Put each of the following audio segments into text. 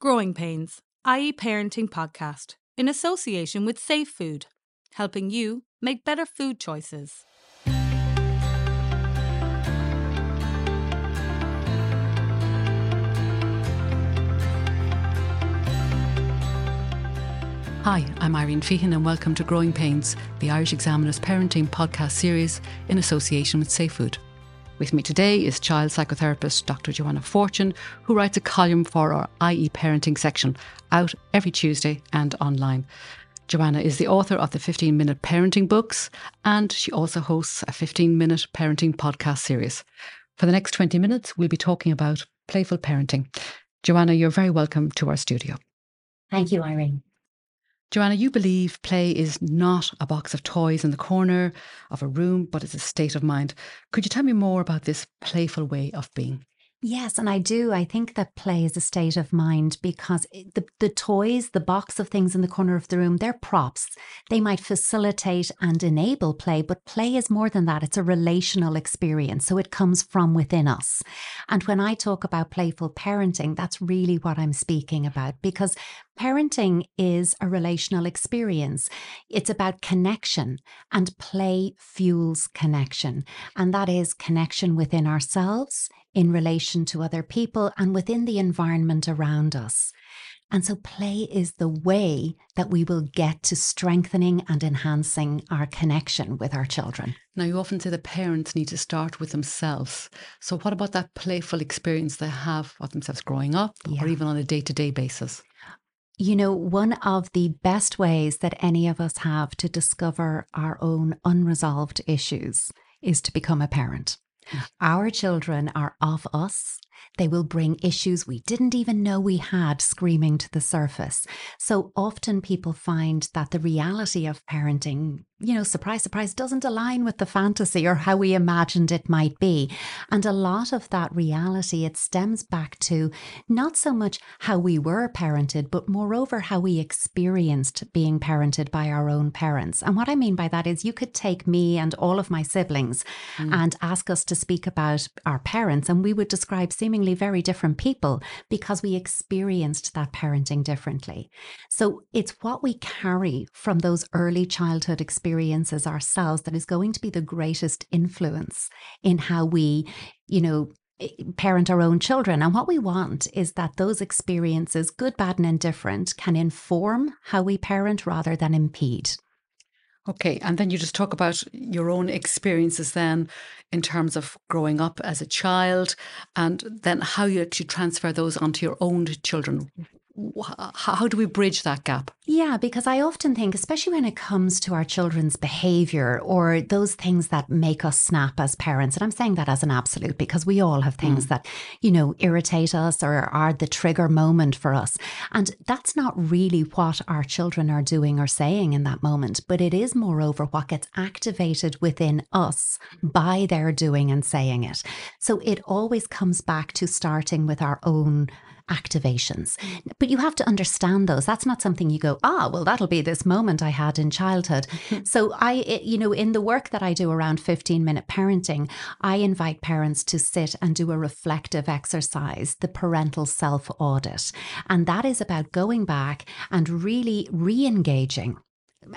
Growing Pains, i.e., Parenting Podcast, in association with Safe Food, helping you make better food choices. Hi, I'm Irene Feighan and welcome to Growing Pains, the Irish Examiner's parenting podcast series in association with Safe Food. With me today is child psychotherapist Dr. Joanna Fortune, who writes a column for our IE parenting section out every Tuesday and online. Joanna is the author of the 15 minute parenting books and she also hosts a 15 minute parenting podcast series. For the next 20 minutes, we'll be talking about playful parenting. Joanna, you're very welcome to our studio. Thank you, Irene. Joanna, you believe play is not a box of toys in the corner of a room, but it's a state of mind. Could you tell me more about this playful way of being? Yes, and I do. I think that play is a state of mind because the, the toys, the box of things in the corner of the room, they're props. They might facilitate and enable play, but play is more than that. It's a relational experience. So it comes from within us. And when I talk about playful parenting, that's really what I'm speaking about because parenting is a relational experience. It's about connection, and play fuels connection. And that is connection within ourselves in relation to other people and within the environment around us. And so, play is the way that we will get to strengthening and enhancing our connection with our children. Now, you often say that parents need to start with themselves. So, what about that playful experience they have of themselves growing up yeah. or even on a day to day basis? You know, one of the best ways that any of us have to discover our own unresolved issues is to become a parent. Our children are of us. They will bring issues we didn't even know we had screaming to the surface. So often people find that the reality of parenting you know, surprise, surprise, doesn't align with the fantasy or how we imagined it might be. And a lot of that reality, it stems back to not so much how we were parented, but moreover, how we experienced being parented by our own parents. And what I mean by that is you could take me and all of my siblings mm. and ask us to speak about our parents, and we would describe seemingly very different people because we experienced that parenting differently. So it's what we carry from those early childhood experiences ourselves that is going to be the greatest influence in how we, you know, parent our own children. And what we want is that those experiences, good, bad, and indifferent, can inform how we parent rather than impede. Okay, and then you just talk about your own experiences then in terms of growing up as a child and then how you actually transfer those onto your own children how do we bridge that gap? Yeah, because I often think, especially when it comes to our children's behavior or those things that make us snap as parents, and I'm saying that as an absolute because we all have things mm. that, you know, irritate us or are the trigger moment for us. And that's not really what our children are doing or saying in that moment, but it is, moreover, what gets activated within us by their doing and saying it. So it always comes back to starting with our own activations. But you have to understand those. That's not something you go, ah, well, that'll be this moment I had in childhood. so I, you know, in the work that I do around 15 minute parenting, I invite parents to sit and do a reflective exercise, the parental self audit. And that is about going back and really re engaging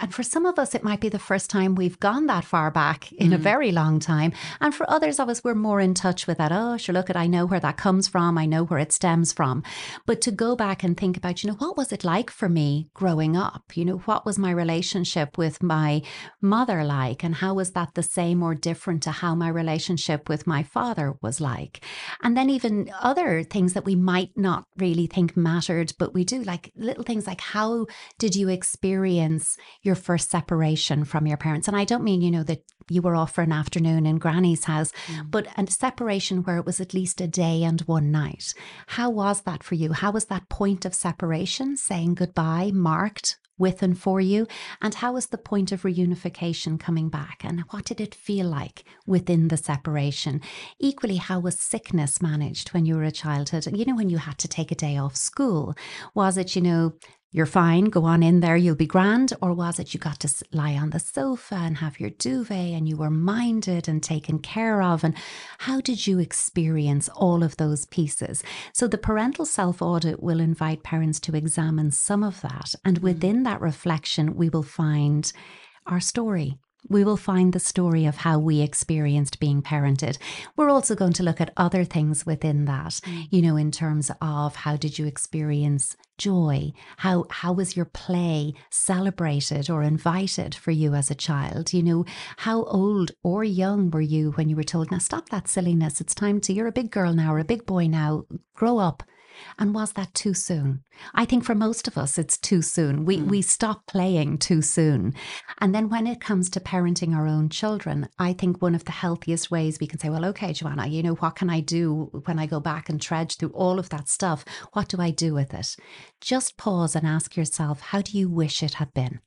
and for some of us, it might be the first time we've gone that far back in mm. a very long time. And for others of us, we're more in touch with that. Oh, sure, look at, I know where that comes from. I know where it stems from. But to go back and think about, you know, what was it like for me growing up? You know, what was my relationship with my mother like? And how was that the same or different to how my relationship with my father was like? And then even other things that we might not really think mattered, but we do, like little things like how did you experience your first separation from your parents. And I don't mean, you know, that you were off for an afternoon in granny's house, mm. but a separation where it was at least a day and one night. How was that for you? How was that point of separation, saying goodbye, marked with and for you? And how was the point of reunification coming back? And what did it feel like within the separation? Equally, how was sickness managed when you were a childhood? You know, when you had to take a day off school? Was it, you know, you're fine, go on in there, you'll be grand? Or was it you got to lie on the sofa and have your duvet and you were minded and taken care of? And how did you experience all of those pieces? So the parental self audit will invite parents to examine some of that. And mm. within that reflection, we will find our story we will find the story of how we experienced being parented. We're also going to look at other things within that, mm. you know, in terms of how did you experience joy? How how was your play celebrated or invited for you as a child? You know, how old or young were you when you were told, now stop that silliness. It's time to you're a big girl now or a big boy now. Grow up. And was that too soon? I think for most of us, it's too soon. We, mm. we stop playing too soon. And then when it comes to parenting our own children, I think one of the healthiest ways we can say, well, okay, Joanna, you know, what can I do when I go back and trudge through all of that stuff? What do I do with it? Just pause and ask yourself, how do you wish it had been?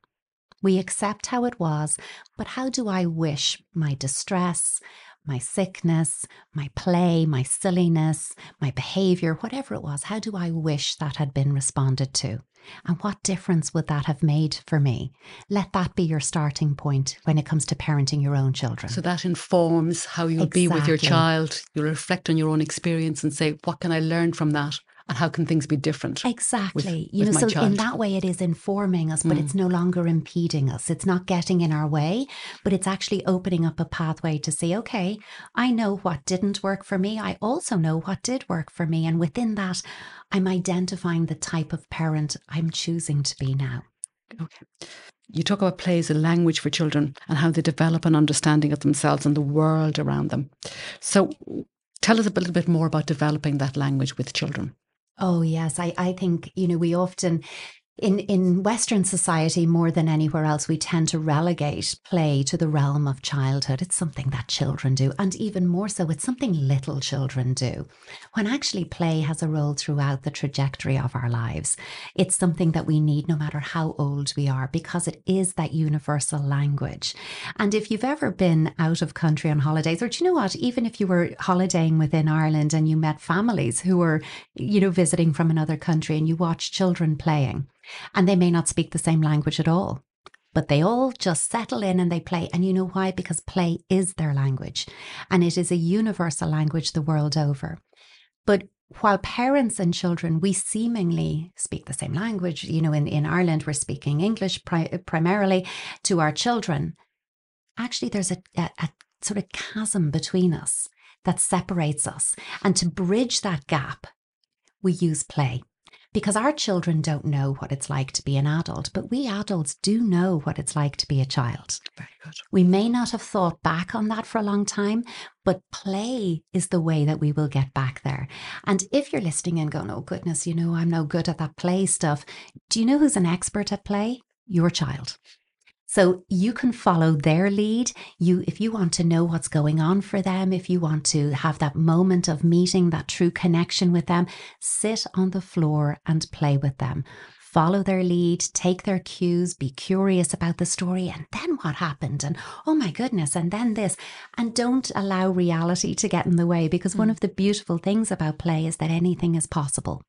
We accept how it was, but how do I wish my distress, my sickness, my play, my silliness, my behavior, whatever it was, how do I wish that had been responded to? And what difference would that have made for me? Let that be your starting point when it comes to parenting your own children. So that informs how you'll exactly. be with your child. You'll reflect on your own experience and say, what can I learn from that? And how can things be different exactly with, you know so child. in that way it is informing us but mm. it's no longer impeding us it's not getting in our way but it's actually opening up a pathway to say okay i know what didn't work for me i also know what did work for me and within that i'm identifying the type of parent i'm choosing to be now okay you talk about play as a language for children and how they develop an understanding of themselves and the world around them. So, tell us a little bit more about developing that language with children. Oh, yes. I, I think, you know, we often in in western society more than anywhere else we tend to relegate play to the realm of childhood. It's something that children do and even more so it's something little children do. When actually play has a role throughout the trajectory of our lives it's something that we need no matter how old we are because it is that universal language. And if you've ever been out of country on holidays or do you know what? Even if you were holidaying within Ireland and you met families who were you know visiting from another country and you watched children playing and they may not speak the same language at all. But they all just settle in and they play. And you know why? Because play is their language and it is a universal language the world over. But while parents and children, we seemingly speak the same language, you know, in, in Ireland, we're speaking English pri- primarily to our children. Actually, there's a, a, a sort of chasm between us that separates us. And to bridge that gap, we use play because our children don't know what it's like to be an adult, but we adults do know what it's like to be a child. Very good. We may not have thought back on that for a long time, but play is the way that we will get back there. And if you're listening and going, oh, goodness, you know, I'm no good at that play stuff, do you know who's an expert at play? Your child. So you can follow their lead. You, if you want to know what's going on for them, if you want to have that moment of meeting, that true connection with them, sit on the floor and play with them follow their lead, take their cues, be curious about the story, and then what happened? And oh my goodness, and then this. And don't allow reality to get in the way because mm. one of the beautiful things about play is that anything is possible.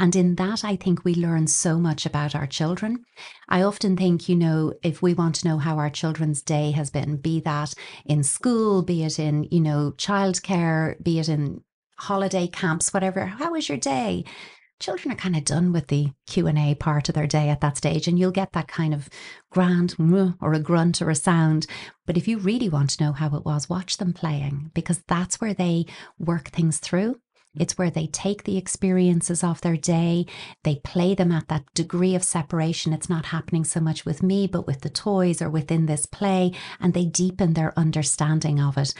And in that, I think we learn so much about our children. I often think, you know, if we want to know how our children's day has been, be that in school, be it in, you know, childcare, be it in holiday camps, whatever, how was your day? Children are kind of done with the q&a part of their day at that stage and you'll get that kind of grand or a grunt or a sound. But if you really want to know how it was watch them playing because that's where they work things through. It's where they take the experiences of their day, they play them at that degree of separation. It's not happening so much with me, but with the toys or within this play, and they deepen their understanding of it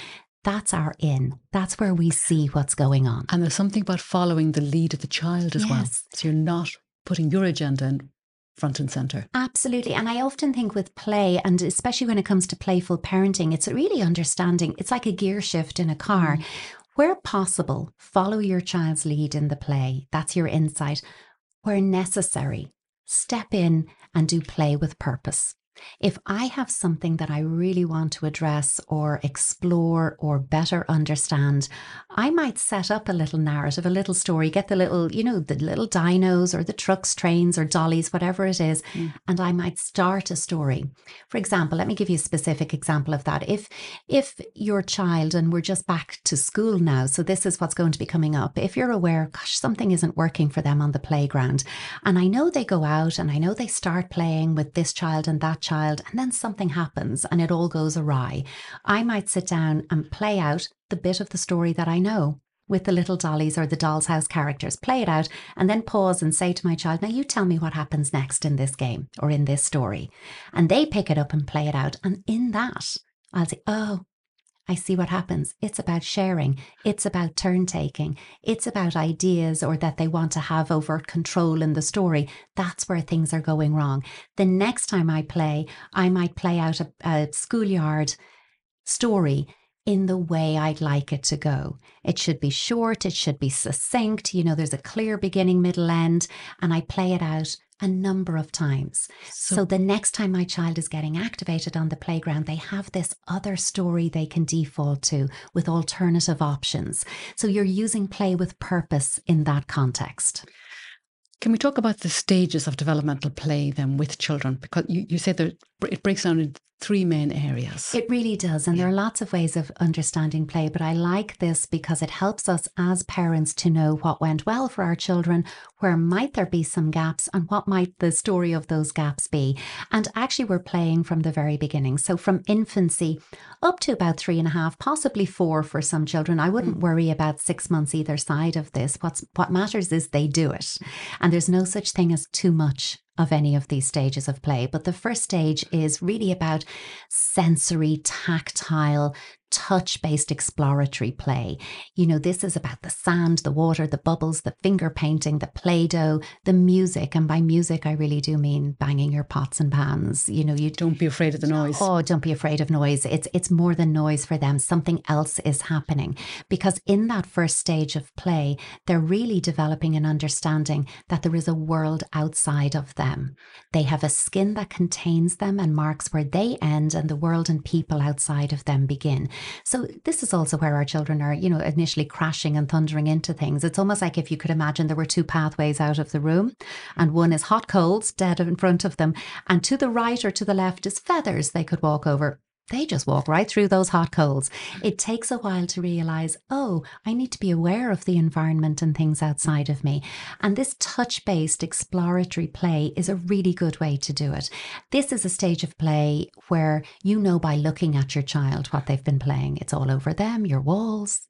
that's our in. That's where we see what's going on. And there's something about following the lead of the child as yes. well. So you're not putting your agenda in front and center. Absolutely. And I often think with play, and especially when it comes to playful parenting, it's really understanding it's like a gear shift in a car. Mm. Where possible, follow your child's lead in the play. That's your insight. Where necessary, step in and do play with purpose. If I have something that I really want to address or explore or better understand, I might set up a little narrative, a little story, get the little, you know, the little dinos or the trucks, trains, or dollies, whatever it is, mm. and I might start a story. For example, let me give you a specific example of that. If if your child, and we're just back to school now, so this is what's going to be coming up. If you're aware, gosh, something isn't working for them on the playground, and I know they go out and I know they start playing with this child and that child, and then something happens and it all goes awry, I might sit down and play out the bit of the story that I know with the little dollies or the doll's house characters, play it out, and then pause and say to my child, Now you tell me what happens next in this game or in this story. And they pick it up and play it out. And in that, I'll say, Oh, I see what happens. It's about sharing. It's about turn taking. It's about ideas or that they want to have overt control in the story. That's where things are going wrong. The next time I play, I might play out a, a schoolyard story in the way I'd like it to go. It should be short, it should be succinct, you know, there's a clear beginning, middle, end, and I play it out a number of times. So, so, the next time my child is getting activated on the playground, they have this other story they can default to with alternative options. So you're using play with purpose in that context. Can we talk about the stages of developmental play then with children? Because you, you said that it breaks down into three main areas. It really does. And yeah. there are lots of ways of understanding play, but I like this because it helps us as parents to know what went well for our children, where might there be some gaps, and what might the story of those gaps be. And actually, we're playing from the very beginning. So from infancy up to about three and a half, possibly four for some children. I wouldn't mm. worry about six months either side of this. What's what matters is they do it. And there's no such thing as too much of any of these stages of play. But the first stage is really about sensory, tactile, touch based exploratory play. You know, this is about the sand, the water, the bubbles, the finger painting, the Play Doh, the music. And by music, I really do mean banging your pots and pans. You know, you don't be afraid of the noise. Oh, don't be afraid of noise. It's, it's more than noise for them. Something else is happening. Because in that first stage of play, they're really developing an understanding that there is a world outside of them. They have a skin that contains them and marks where they end and the world and people outside of them begin. So this is also where our children are, you know, initially crashing and thundering into things. It's almost like if you could imagine there were two pathways out of the room, and one is hot coals dead in front of them, and to the right or to the left is feathers they could walk over they just walk right through those hot coals. It takes a while to realize, oh, I need to be aware of the environment and things outside of me. And this touch based exploratory play is a really good way to do it. This is a stage of play where you know by looking at your child what they've been playing. It's all over them, your walls,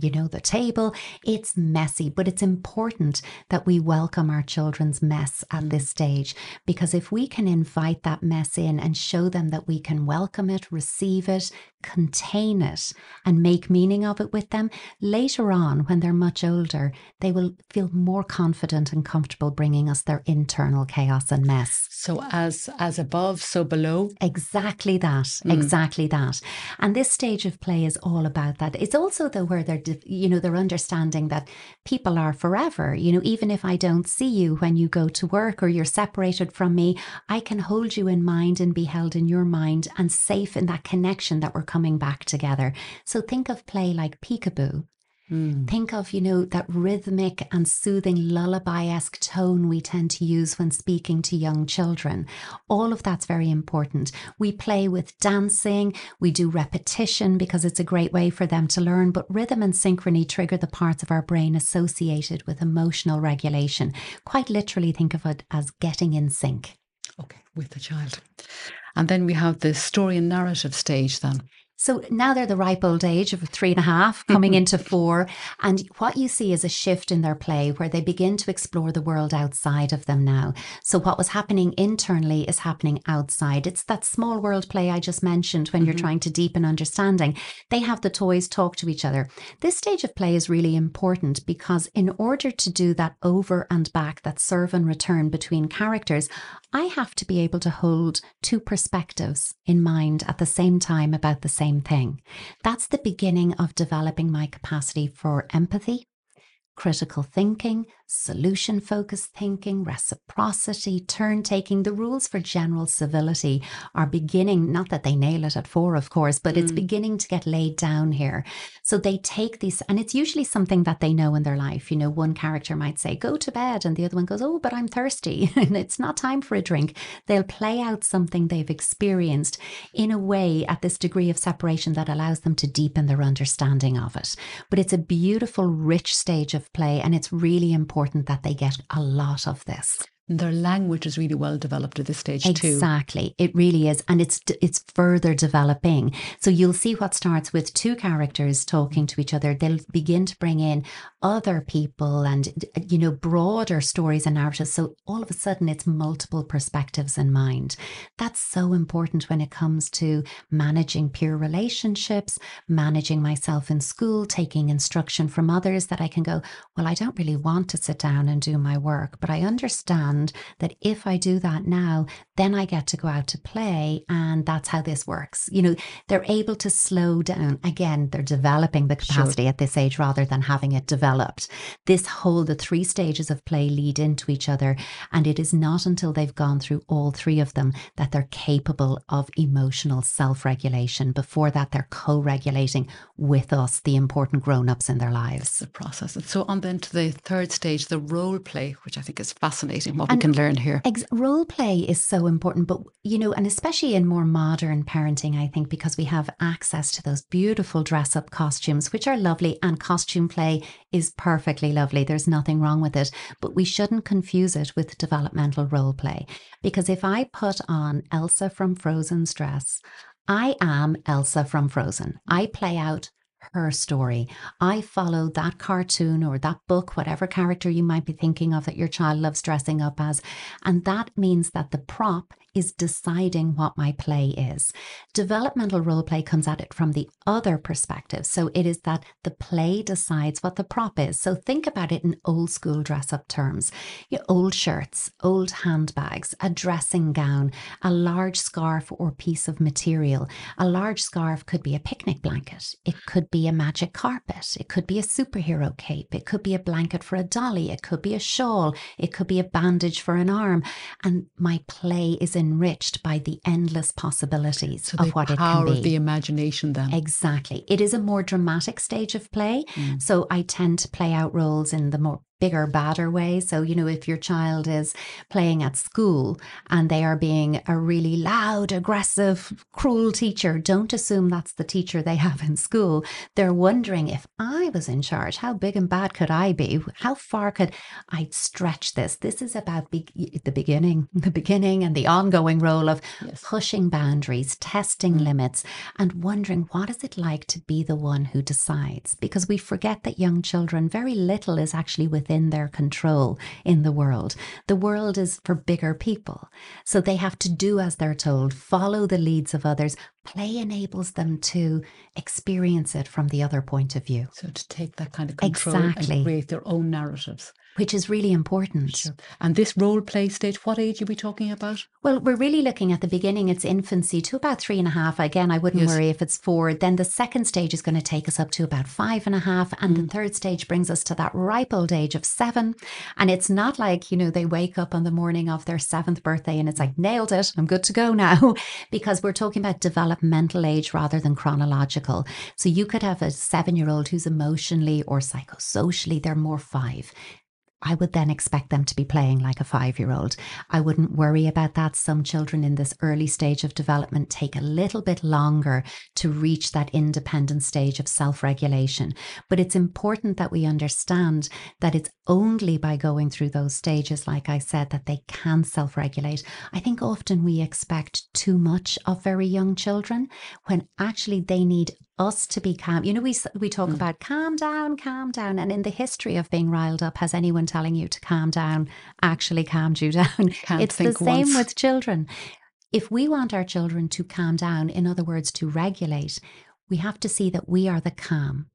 you know, the table. It's messy, but it's important that we welcome our children's mess at this stage because if we can invite that mess in and show them that we can welcome it, receive it, contain it, and make meaning of it with them, later on, when they're much older, they will feel more confident and comfortable bringing us their internal chaos and mess. So, as as above, so below. Exactly that. Mm. Exactly that. And this stage of play is all about that. It's also the where they're you know, they're understanding that people are forever. You know, even if I don't see you when you go to work or you're separated from me, I can hold you in mind and be held in your mind and safe in that connection that we're coming back together. So think of play like peekaboo. Mm. Think of, you know, that rhythmic and soothing lullaby esque tone we tend to use when speaking to young children. All of that's very important. We play with dancing, we do repetition because it's a great way for them to learn, but rhythm and synchrony trigger the parts of our brain associated with emotional regulation. Quite literally, think of it as getting in sync. Okay, with the child. And then we have the story and narrative stage then. So now they're the ripe old age of three and a half, coming into four. And what you see is a shift in their play where they begin to explore the world outside of them now. So what was happening internally is happening outside. It's that small world play I just mentioned when mm-hmm. you're trying to deepen understanding. They have the toys talk to each other. This stage of play is really important because in order to do that over and back, that serve and return between characters, I have to be able to hold two perspectives in mind at the same time about the same thing. That's the beginning of developing my capacity for empathy, critical thinking, solution focused thinking, reciprocity, turn taking. The rules for general civility are beginning, not that they nail it at four, of course, but it's Mm. beginning to get laid down here. So they take these, and it's usually something that they know in their life. You know, one character might say, Go to bed, and the other one goes, Oh, but I'm thirsty, and it's not time for a drink. They'll play out something they've experienced in a way at this degree of separation that allows them to deepen their understanding of it. But it's a beautiful, rich stage of play, and it's really important that they get a lot of this. Their language is really well developed at this stage too. Exactly. It really is. And it's it's further developing. So you'll see what starts with two characters talking to each other. They'll begin to bring in other people and you know broader stories and narratives. So all of a sudden it's multiple perspectives in mind. That's so important when it comes to managing peer relationships, managing myself in school, taking instruction from others that I can go, well, I don't really want to sit down and do my work, but I understand that if I do that now, then I get to go out to play. And that's how this works. You know, they're able to slow down. Again, they're developing the Sure. capacity at this age rather than having it developed. This whole, the three stages of play lead into each other. And it is not until they've gone through all three of them that they're capable of emotional self regulation. Before that, they're co regulating with us, the important grown ups in their lives. The process. And so on then to the third stage, the role play, which I think is fascinating what And- we can learn here. Ex- role play is so important, but you know, and especially in more modern parenting, I think because we have access to those beautiful dress up costumes, which are lovely, and costume play is perfectly lovely. There's nothing wrong with it, but we shouldn't confuse it with developmental role play. Because if I put on Elsa from Frozen's dress, I am Elsa from Frozen. I play out her story. I follow that cartoon or that book, whatever character you might be thinking of that your child loves dressing up as. And that means that the prop is deciding what my play is. Developmental role play comes at it from the other perspective. So it is that the play decides what the prop is. So think about it in old school dress up terms. Your old shirts, old handbags, a dressing gown, a large scarf or piece of material. A large scarf could be a picnic blanket. It could be a magic carpet. It could be a superhero cape. It could be a blanket for a dolly. It could be a shawl. It could be a bandage for an arm. And my play is enriched by the endless possibilities So of what it can be. Power of the imagination then. Exactly. It is a more dramatic stage of play. Mm. So I tend to play out roles in the more bigger, badder way. So, you know, if your child is playing at school and they are being a really loud, aggressive, cruel teacher, don't assume that's the teacher they have in school. They're wondering if I was in charge, how big and bad could I be? How far could I stretch this? This is about be- the beginning, the beginning and the ongoing role of Yes. pushing boundaries, testing Mm. limits, and wondering what is it like to be the one who decides? Because we forget that young children, very little is actually within their control in the world. The world is for bigger people. So they have to do as they're told, follow the leads of others. Play enables them to experience it from the other point of view, So to take that kind of control Exactly. and create their own narratives. which is really important. Sure. And this role play stage, what age are we talking about? Well, we're really looking at the beginning, it's infancy to about three and a half. Again, I wouldn't Yes. worry if it's four. Then the second stage is going to take us up to about five and a half. And the mm. third stage brings us to that ripe old age of seven. And it's not like, you know, they wake up on the morning of their seventh birthday and it's like, nailed it, I'm good to go now. because we're talking about developmental age rather than chronological. So you could have a seven year old who's emotionally or psychosocially, they're more five. I would then expect them to be playing like a five year old. I wouldn't worry about that. Some children in this early stage of development take a little bit longer to reach that independent stage of self regulation. But it's important that we understand that it's only by going through those stages, like I said, that they can self regulate. I think often we expect too much of very young children when actually they need us to be calm. You know, we we talk Mm. about calm down, calm down, and in the history of being riled up, has anyone telling you to calm down actually calmed you down? Can't it's the same once. with children. If we want our children to calm down, in other words, to regulate, we have to see that we are the calm.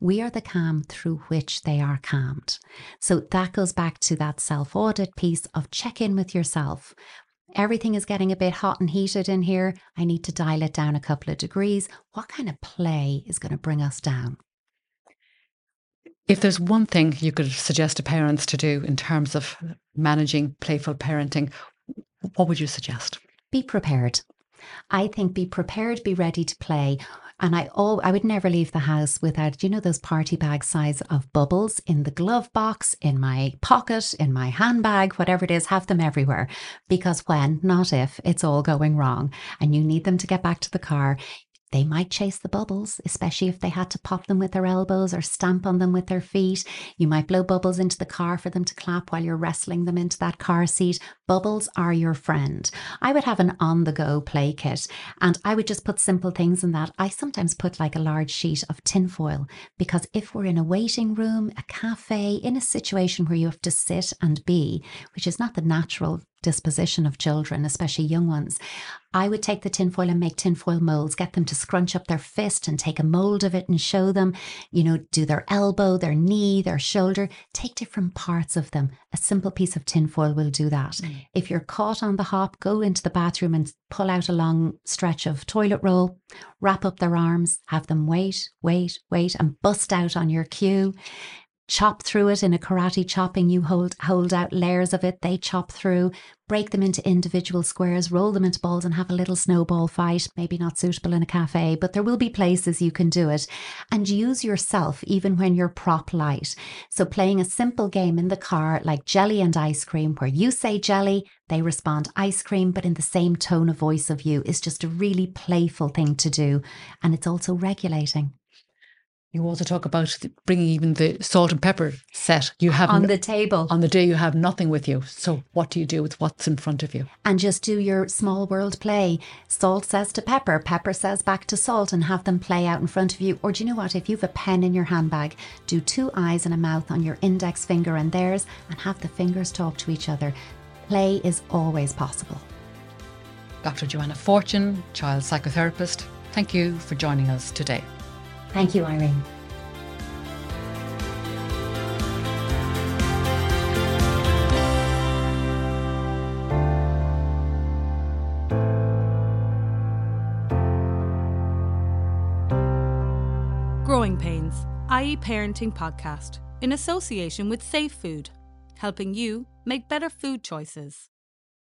We are the calm through which they are calmed. So that goes back to that self audit piece of check in with yourself. Everything is getting a bit hot and heated in here. I need to dial it down a couple of degrees. What kind of play is going to bring us down? If there's one thing you could suggest to parents to do in terms of managing playful parenting, what would you suggest? Be prepared. I think be prepared, be ready to play. And I all I would never leave the house without, you know, those party bag size of bubbles in the glove box, in my pocket, in my handbag, whatever it is, have them everywhere. Because when, not if, it's all going wrong and you need them to get back to the car, they might chase the bubbles, especially if they had to pop them with their elbows or stamp on them with their feet. You might blow bubbles into the car for them to clap while you're wrestling them into that car seat. Bubbles are your friend. I would have an on the go play kit and I would just put simple things in that. I sometimes put like a large sheet of tinfoil because if we're in a waiting room, a cafe, in a situation where you have to sit and be, which is not the natural disposition of children, especially young ones, I would take the tinfoil and make tinfoil molds, get them to scrunch up their fist and take a mold of it and show them, you know, do their elbow, their knee, their shoulder, take different parts of them. A simple piece of tinfoil will do that. Mm. If you're caught on the hop, go into the bathroom and pull out a long stretch of toilet roll, wrap up their arms, have them wait, wait, wait, and bust out on your cue chop through it in a karate chopping. You hold hold out layers of it, they chop through, break them into individual squares, roll them into balls, and have a little snowball fight. Maybe not suitable in a cafe, but there will be places you can do it. And use yourself even when you're prop light. So playing a simple game in the car like jelly and ice cream, where you say jelly, they respond ice cream, but in the same tone of voice of you, is just a really playful thing to do. And it's also regulating. You also talk about bringing even the salt and pepper set you have on the table. On the day you have nothing with you. So, what do you do with what's in front of you? And just do your small world play. Salt says to pepper, pepper says back to salt, and have them play out in front of you. Or do you know what? If you have a pen in your handbag, do two eyes and a mouth on your index finger and theirs, and have the fingers talk to each other. Play is always possible. Dr. Joanna Fortune, child psychotherapist, thank you for joining us today. Thank you, Irene. Growing Pains, i.e., Parenting Podcast, in association with Safe Food, helping you make better food choices.